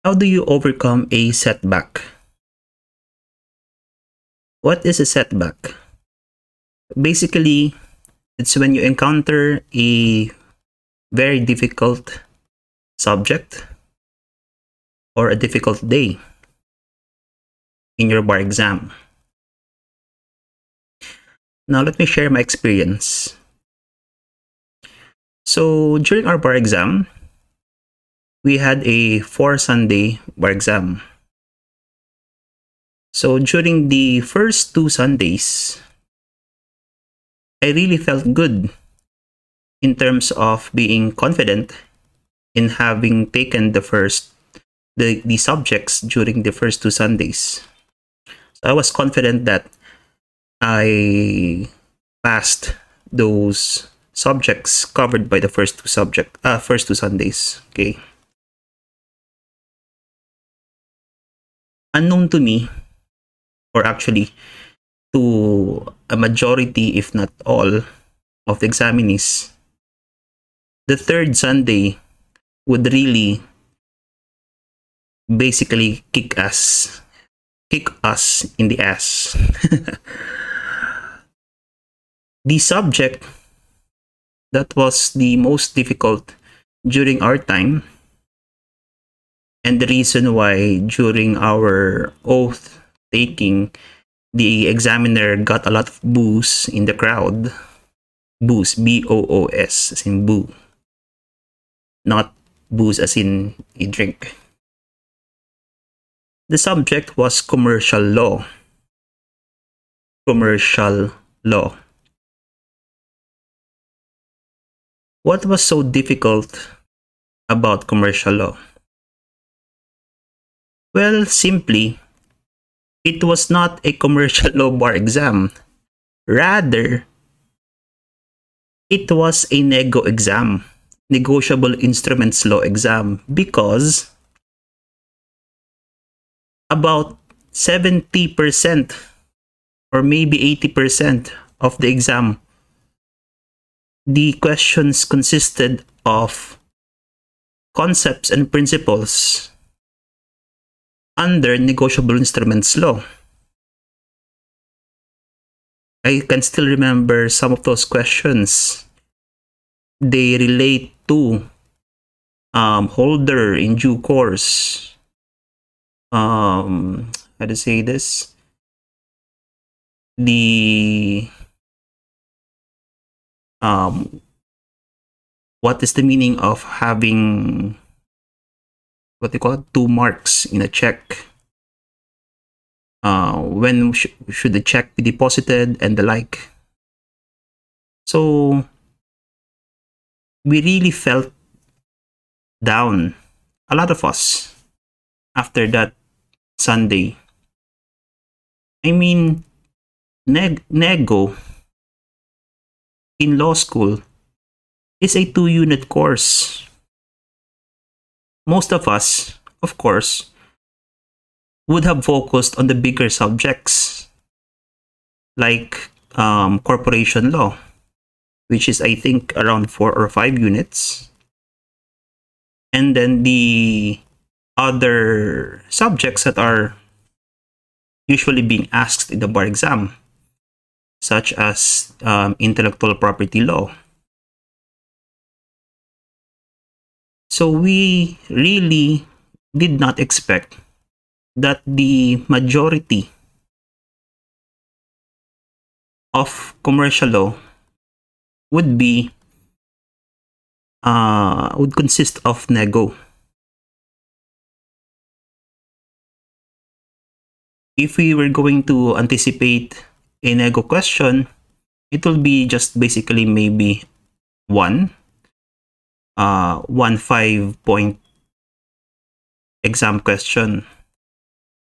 How do you overcome a setback? What is a setback? Basically, it's when you encounter a very difficult subject or a difficult day in your bar exam. Now, let me share my experience. So, during our bar exam, we had a four Sunday bar exam. So, during the first two Sundays, I really felt good in terms of being confident in having taken the first the, the subjects during the first two Sundays. So I was confident that I passed those subjects covered by the first two subject uh, first two Sundays. Okay. Unknown to me, or actually to a majority, if not all, of the examinees, the third Sunday would really basically kick us kick us in the ass. the subject that was the most difficult during our time and the reason why during our oath taking the examiner got a lot of boos in the crowd boos b-o-o-s as in boo not booze as in a drink the subject was commercial law. Commercial law. What was so difficult about commercial law? Well, simply, it was not a commercial law bar exam. Rather, it was a nego exam, negotiable instruments law exam, because about 70% or maybe 80% of the exam, the questions consisted of concepts and principles under negotiable instruments law. I can still remember some of those questions. They relate to um, holder in due course, um how to say this the um what is the meaning of having what they call it, two marks in a check uh when sh- should the check be deposited and the like so we really felt down a lot of us after that Sunday. I mean, neg- nego in law school is a two unit course. Most of us, of course, would have focused on the bigger subjects like um, corporation law, which is, I think, around four or five units. And then the other subjects that are usually being asked in the bar exam, such as um, intellectual property law. So we really did not expect that the majority of commercial law would be uh, would consist of nego. If we were going to anticipate a nego question, it will be just basically maybe one, uh, one five point exam question.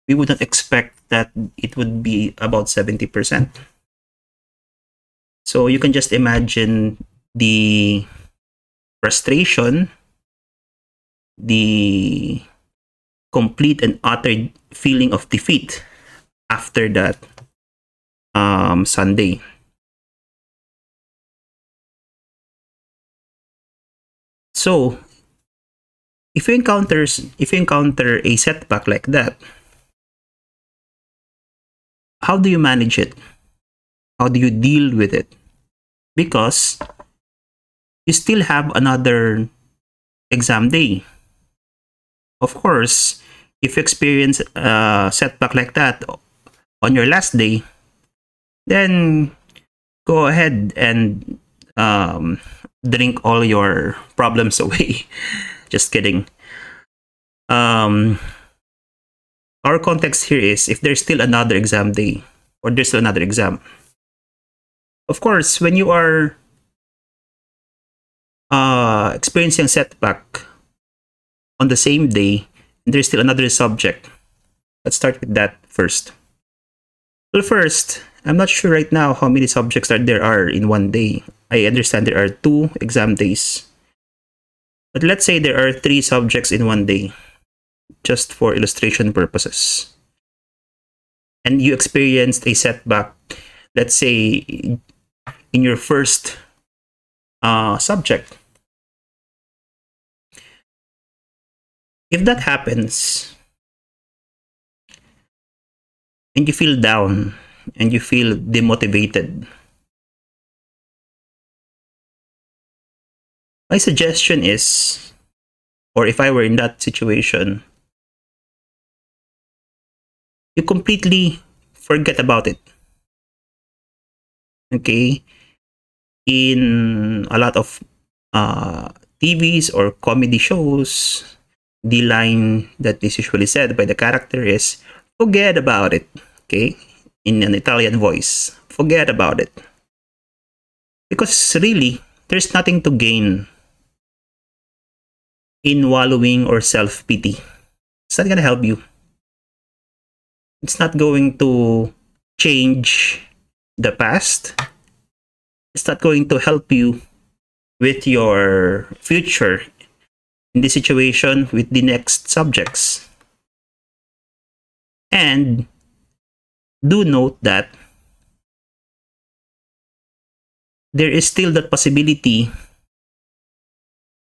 We would not expect that it would be about 70%. So you can just imagine the frustration, the complete and utter feeling of defeat after that um, Sunday. So, if you encounter if you encounter a setback like that how do you manage it? How do you deal with it? Because you still have another exam day. Of course if you experience a setback like that on your last day then go ahead and um, drink all your problems away. Just kidding. Um, our context here is if there's still another exam day or there's still another exam. Of course, when you are uh, experiencing setback on the same day, there's still another subject. Let's start with that first. Well, first, I'm not sure right now how many subjects that there are in one day. I understand there are two exam days. But let's say there are three subjects in one day, just for illustration purposes. And you experienced a setback, let's say in your first uh, subject. If that happens, and you feel down, and you feel demotivated. My suggestion is, or if I were in that situation, you completely forget about it. Okay? In a lot of uh, TVs or comedy shows, the line that is usually said by the character is, forget about it. Okay? in an Italian voice. Forget about it. Because really, there's nothing to gain in wallowing or self pity. It's not to help you. It's not going to change the past. It's not going to help you with your future in this situation with the next subjects. And do note that there is still that possibility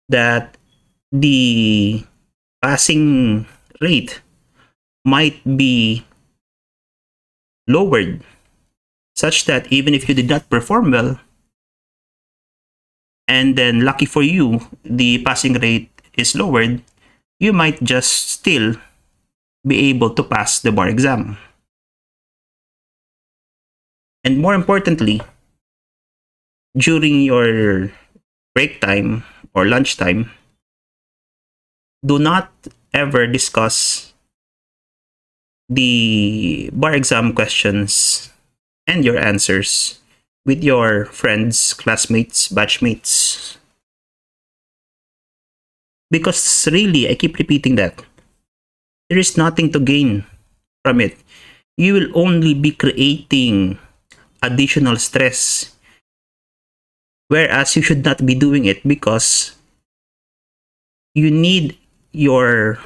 that the passing rate might be lowered such that even if you did not perform well and then lucky for you the passing rate is lowered you might just still be able to pass the bar exam and more importantly, during your break time or lunch time, do not ever discuss the bar exam questions and your answers with your friends, classmates, batchmates. Because really, I keep repeating that. There is nothing to gain from it. You will only be creating additional stress. Whereas you should not be doing it because you need your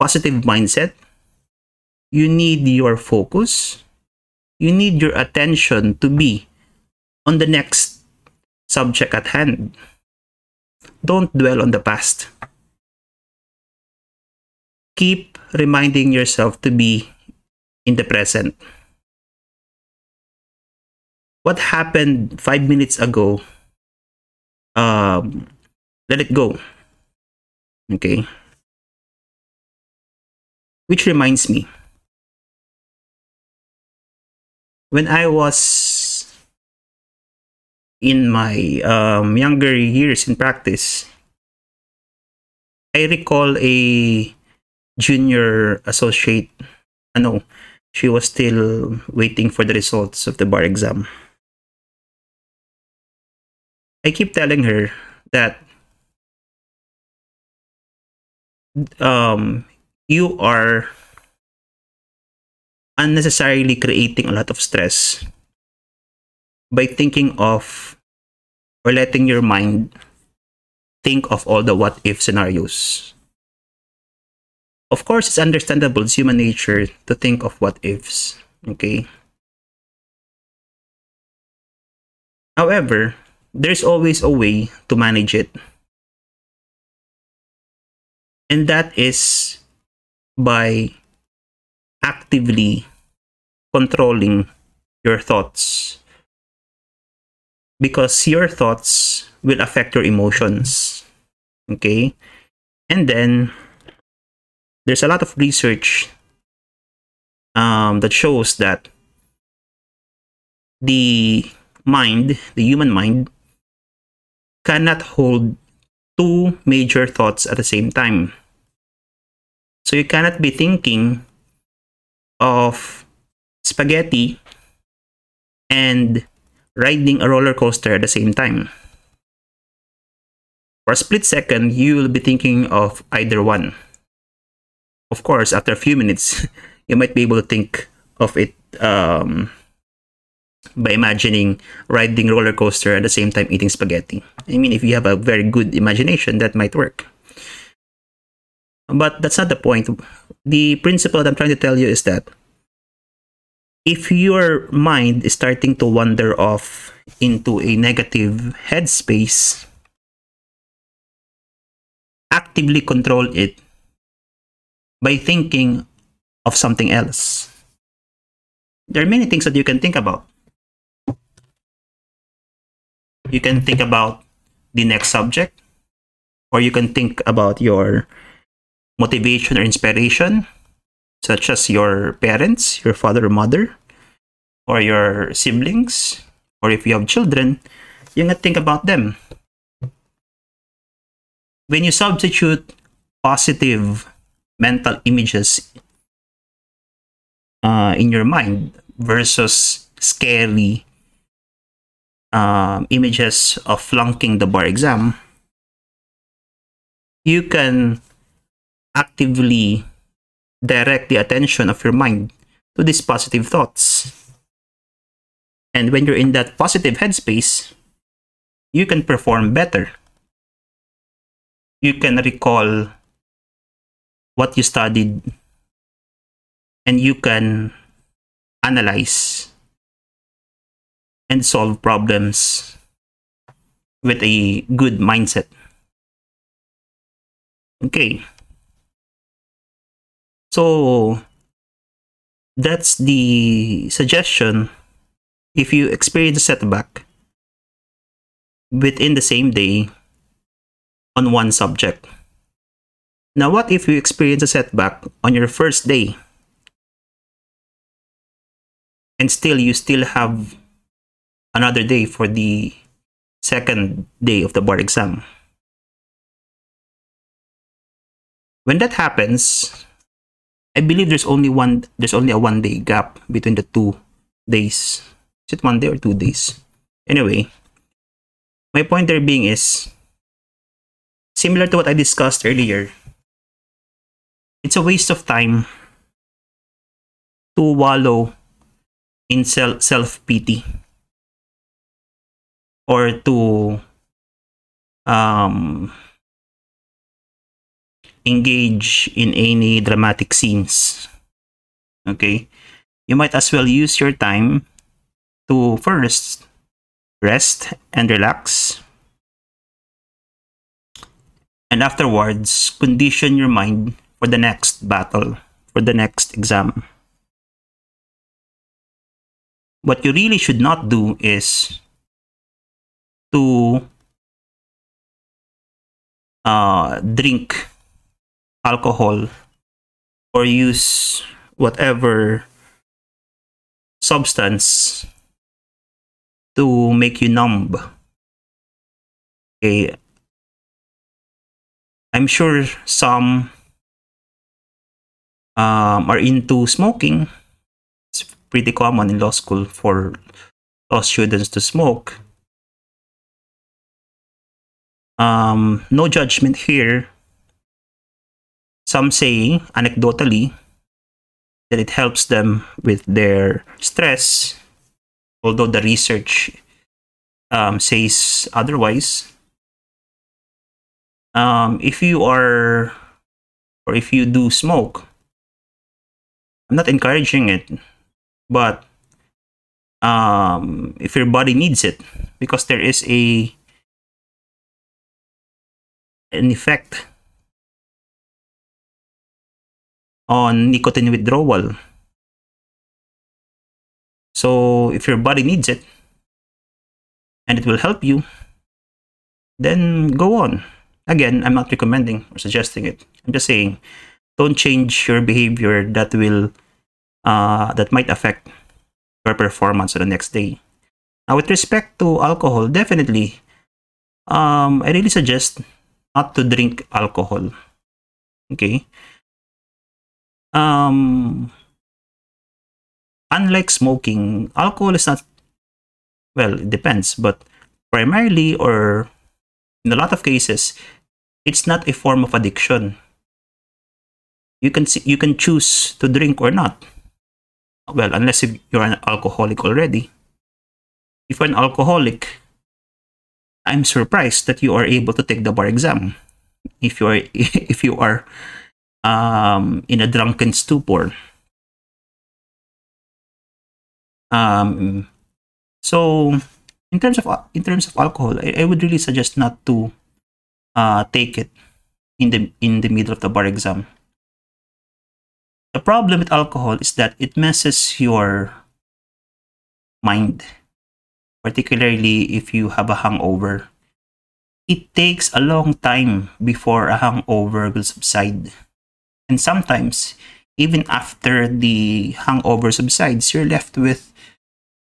positive mindset, you need your focus, you need your attention to be on the next subject at hand. Don't dwell on the past. Keep reminding yourself to be in the present what happened five minutes ago, um, let it go. Okay. Which reminds me, when I was in my um, younger years in practice, I recall a junior associate. Ano, she was still waiting for the results of the bar exam. I keep telling her that um, you are unnecessarily creating a lot of stress by thinking of or letting your mind think of all the what if scenarios. Of course, it's understandable, it's human nature to think of what ifs, okay? However, there's always a way to manage it. And that is by actively controlling your thoughts. Because your thoughts will affect your emotions. Okay? And then there's a lot of research um, that shows that the mind, the human mind, cannot hold two major thoughts at the same time. So you cannot be thinking of spaghetti and riding a roller coaster at the same time. For a split second, you will be thinking of either one. Of course, after a few minutes, you might be able to think of it um, by imagining riding roller coaster at the same time eating spaghetti. I mean, if you have a very good imagination, that might work. But that's not the point. The principle that I'm trying to tell you is that if your mind is starting to wander off into a negative headspace, actively control it by thinking of something else. There are many things that you can think about. You can think about the next subject, or you can think about your motivation or inspiration, such as your parents, your father or mother, or your siblings, or if you have children, you can think about them. When you substitute positive mental images uh, in your mind versus scary um, images of flunking the bar exam, you can actively direct the attention of your mind to these positive thoughts. And when you're in that positive headspace, you can perform better. You can recall what you studied and you can analyze and solve problems with a good mindset. Okay. So that's the suggestion if you experience a setback within the same day on one subject. Now, what if you experience a setback on your first day and still you still have another day for the second day of the board exam? When that happens, I believe there's only one there's only a one day gap between the two days. Is it one day or two days? Anyway, my point there being is similar to what I discussed earlier. It's a waste of time to wallow in self self pity or to um engage in any dramatic scenes. Okay? You might as well use your time to first rest and relax. And afterwards, condition your mind for the next battle, for the next exam. What you really should not do is to uh, drink alcohol or use whatever substance to make you numb. Okay. I'm sure some um, are into smoking. It's pretty common in law school for law students to smoke. Um, no judgment here some say, anecdotally, that it helps them with their stress, although the research um, says otherwise. Um, if you are, or if you do smoke, I'm not encouraging it, but um, if your body needs it, because there is a an effect on nicotine withdrawal. So if your body needs it and it will help you, then go on. Again, I'm not recommending or suggesting it. I'm just saying, don't change your behavior that will uh, that might affect your performance the next day. Now, with respect to alcohol, definitely, um, I really suggest not to drink alcohol. Okay. Um, unlike smoking, alcohol is not, well, it depends, but primarily or in a lot of cases, it's not a form of addiction. You can see, you can choose to drink or not. Well, unless you're an alcoholic already. If you're an alcoholic, I'm surprised that you are able to take the bar exam. If you are if you are um, in a drunken stupor. Um, so in terms of in terms of alcohol, I, I would really suggest not to uh, take it in the in the middle of the bar exam. The problem with alcohol is that it messes your mind, particularly if you have a hangover. It takes a long time before a hangover will subside. And sometimes, even after the hangover subsides, you're left with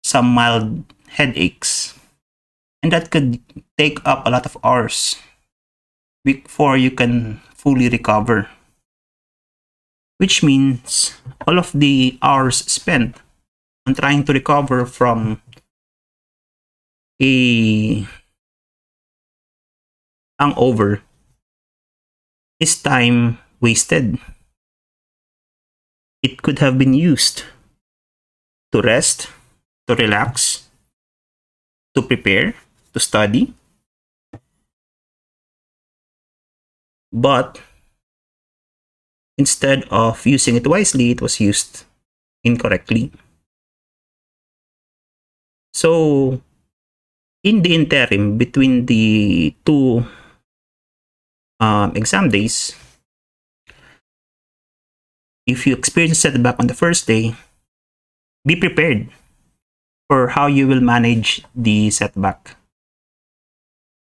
some mild headaches. And that could take up a lot of hours before you can fully recover. Which means all of the hours spent on trying to recover from a hangover is time wasted. It could have been used to rest, to relax, to prepare, to study. But instead of using it wisely, it was used incorrectly. So, in the interim between the two um, exam days, if you experience a setback on the first day, be prepared for how you will manage the setback.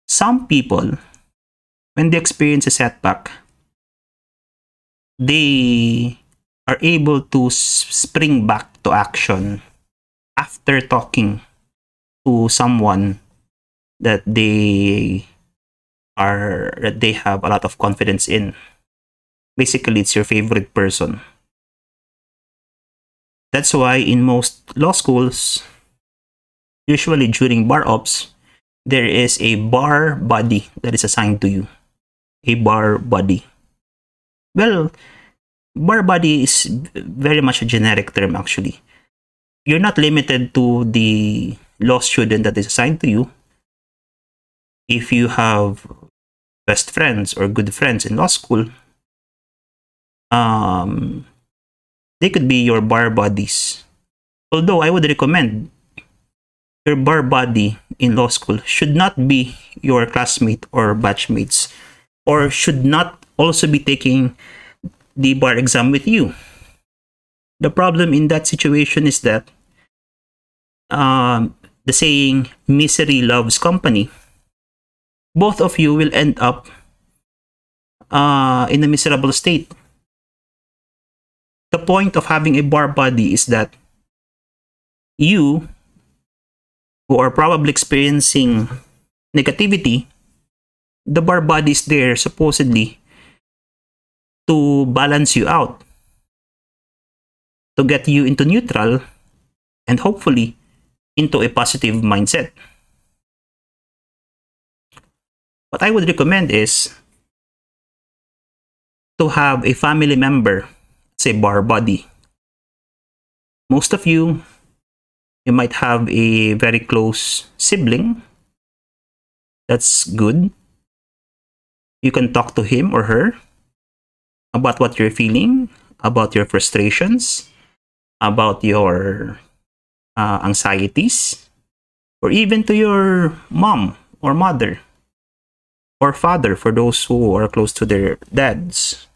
Some people, when they experience a setback, they are able to spring back to action after talking to someone that they are that they have a lot of confidence in. Basically it's your favorite person. That's why in most law schools usually during bar ops there is a bar buddy that is assigned to you. A bar buddy well bar buddy is very much a generic term actually you're not limited to the law student that is assigned to you if you have best friends or good friends in law school, um, they could be your bar buddies. Although I would recommend your bar buddy in law school should not be your classmate or batchmates or should not also be taking the bar exam with you. The problem in that situation is that um, the saying misery loves company both of you will end up uh, in a miserable state. The point of having a bar buddy is that you, who are probably experiencing negativity, the bar buddy is there supposedly to balance you out, to get you into neutral, and hopefully into a positive mindset. What I would recommend is to have a family member, say bar buddy. Most of you, you might have a very close sibling. That's good. You can talk to him or her about what you're feeling, about your frustrations, about your uh, anxieties, or even to your mom or mother or father for those who are close to their dads.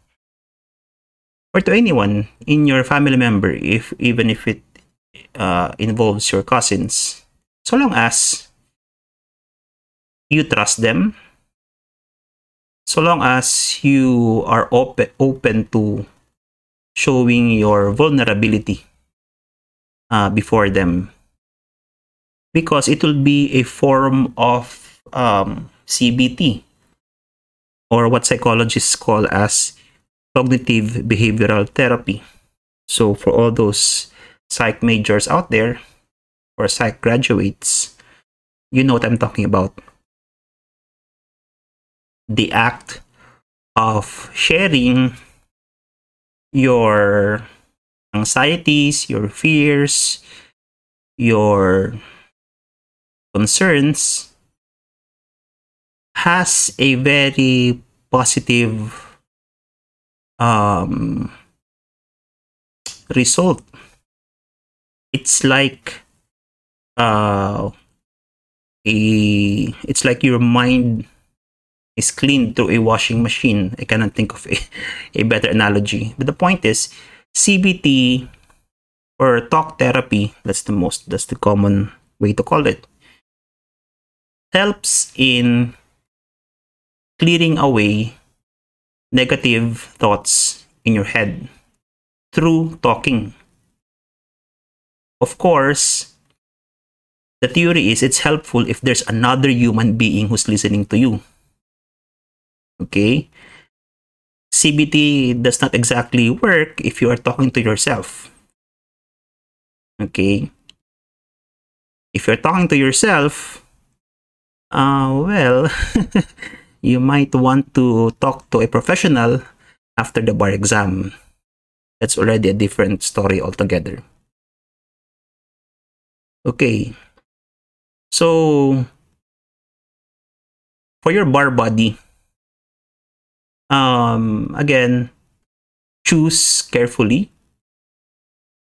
or to anyone in your family member, if even if it uh, involves your cousins, so long as you trust them, so long as you are open open to showing your vulnerability uh, before them because it will be a form of um, CBT or what psychologists call as cognitive behavioral therapy. So for all those psych majors out there or psych graduates, you know what I'm talking about. The act of sharing your anxieties, your fears, your concerns has a very positive um, result. It's like uh, a it's like your mind is cleaned through a washing machine. I cannot think of a, a better analogy. But the point is, CBT or talk therapy, that's the most, that's the common way to call it, helps in clearing away negative thoughts in your head through talking. Of course, the theory is it's helpful if there's another human being who's listening to you. Okay? CBT does not exactly work if you are talking to yourself. Okay? If you're talking to yourself, uh, well, you might want to talk to a professional after the bar exam. That's already a different story altogether. Okay. So, for your bar buddy, um, again, choose carefully.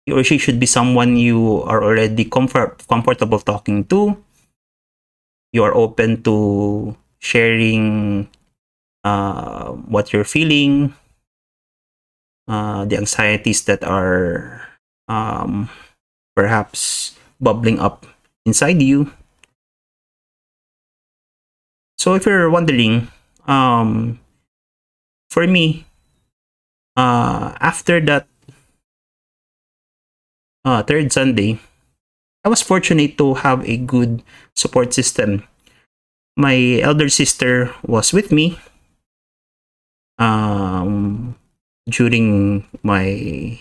He or she should be someone you are already comfort comfortable talking to. You are open to sharing uh, what you're feeling, uh, the anxieties that are um, perhaps bubbling up inside you. So if you're wondering, um, for me, uh, after that uh, third Sunday, I was fortunate to have a good support system. My elder sister was with me um, during my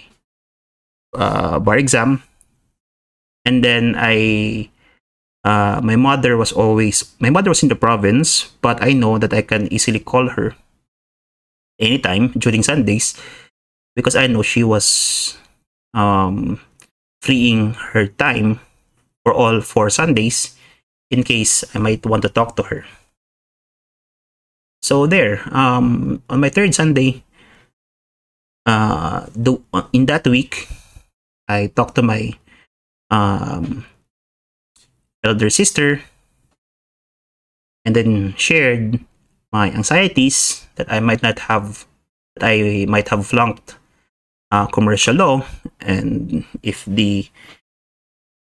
uh, bar exam. And then i uh, my mother was always my mother was in the province but i know that i can easily call her anytime during sundays because i know she was um, freeing her time for all four sundays in case I might want to talk to her. So there, um, on my third Sunday, uh, the, in that week, I talked to my um, elder sister and then shared my anxieties that I might not have, that I might have flunked uh, commercial law, and if the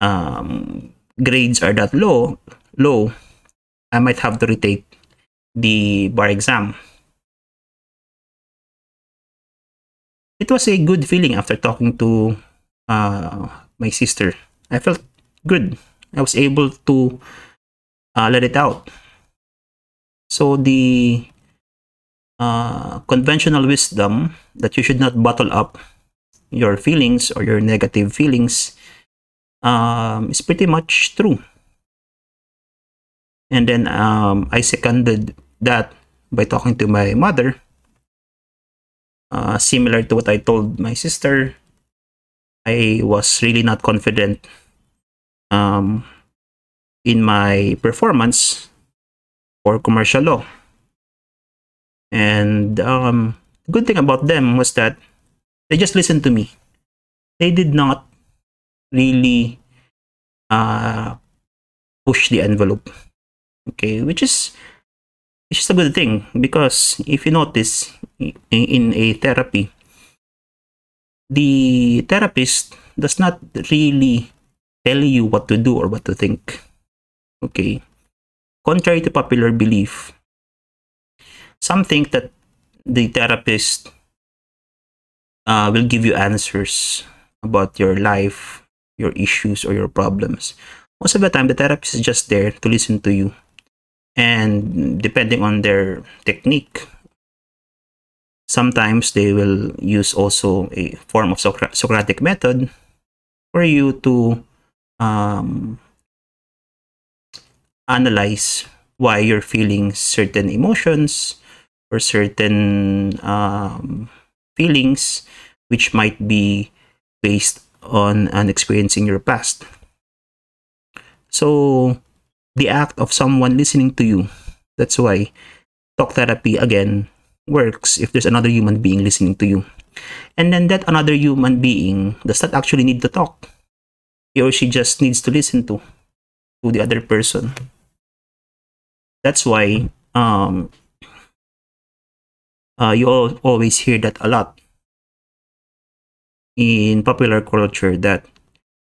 um, grades are that low, low, I might have to retake the bar exam. It was a good feeling after talking to uh, my sister. I felt good. I was able to uh, let it out. So the uh, conventional wisdom that you should not bottle up your feelings or your negative feelings um, is pretty much true. And then um, I seconded that by talking to my mother. Uh, similar to what I told my sister, I was really not confident um, in my performance for commercial law. And um, good thing about them was that they just listened to me. They did not really uh, push the envelope. Okay, which is which is a good thing because if you notice in a therapy, the therapist does not really tell you what to do or what to think. Okay. Contrary to popular belief, some think that the therapist uh, will give you answers about your life, your issues, or your problems. Most of the time, the therapist is just there to listen to you. And depending on their technique, sometimes they will use also a form of Socratic method for you to um, analyze why you're feeling certain emotions or certain um, feelings which might be based on an experience in your past. So, the act of someone listening to you, that's why talk therapy again works if there's another human being listening to you. And then that another human being does not actually need to talk. He or she just needs to listen to to the other person. That's why um, uh, you all, always hear that a lot in popular culture that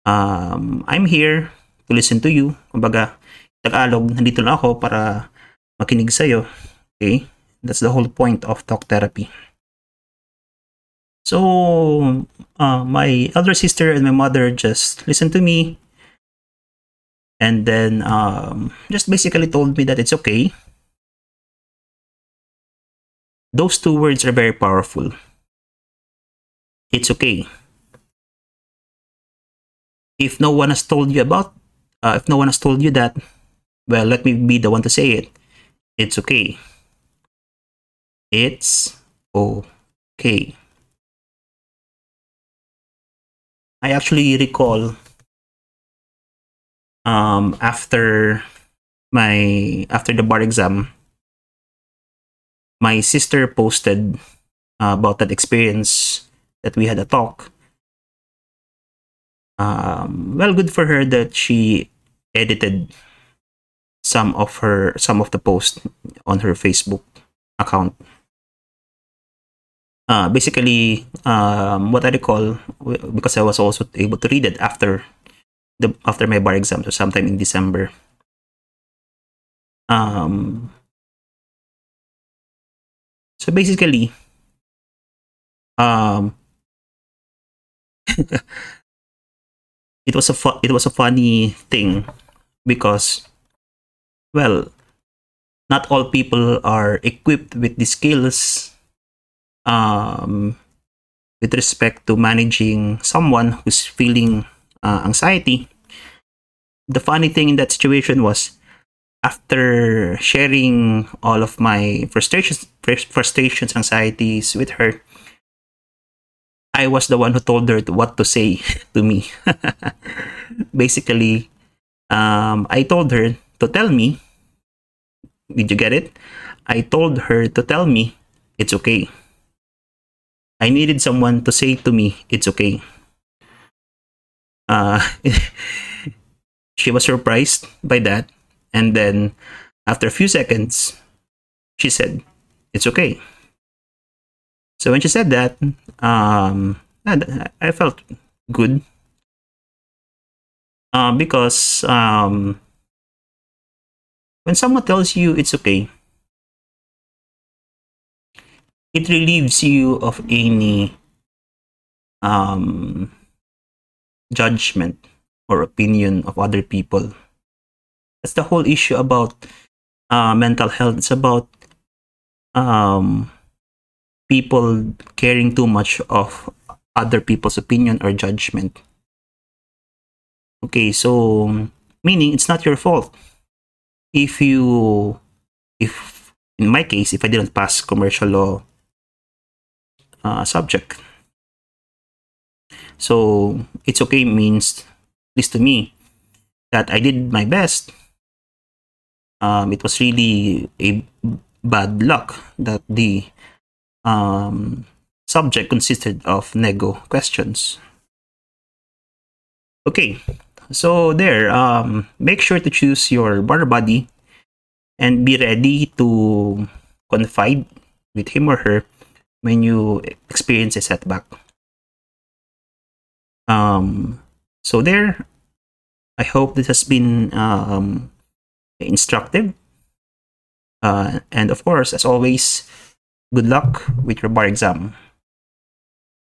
um, I'm here to listen to you. Kumbaga, Tagalog, nandito lang ako para makinig sa'yo. Okay? That's the whole point of talk therapy. So, uh, my elder sister and my mother just listened to me and then um, just basically told me that it's okay. Those two words are very powerful. It's okay. If no one has told you about, uh, if no one has told you that, well, let me be the one to say it. It's okay. It's okay. I actually recall um, after my after the bar exam, my sister posted uh, about that experience that we had a talk. Um, well, good for her that she edited some of her some of the posts on her Facebook account uh, basically um, what I recall because I was also able to read it after the after my bar exam, so sometime in December. Um, so basically, um, it was a fu- it was a funny thing because, well, not all people are equipped with the skills um, with respect to managing someone who's feeling uh, anxiety. The funny thing in that situation was after sharing all of my frustrations, frustrations, anxieties with her, I was the one who told her what to say to me. Basically, um, I told her to tell me. Did you get it? I told her to tell me it's okay. I needed someone to say to me, it's okay. Uh, she was surprised by that. And then after a few seconds, she said, it's okay. So when she said that, um, I felt good. Uh, because um, when someone tells you it's okay, it relieves you of any um, judgment or opinion of other people. That's the whole issue about uh, mental health. It's about um, people caring too much of other people's opinion or judgment. Okay, so meaning it's not your fault if you if in my case if I didn't pass commercial law uh, subject. So it's okay means, at least to me, that I did my best. Um, it was really a bad luck that the um, subject consisted of nego questions. Okay, so there, um, make sure to choose your bar buddy and be ready to confide with him or her when you experience a setback. Um, so there, I hope this has been um, instructive. Uh, and of course, as always, good luck with your bar exam.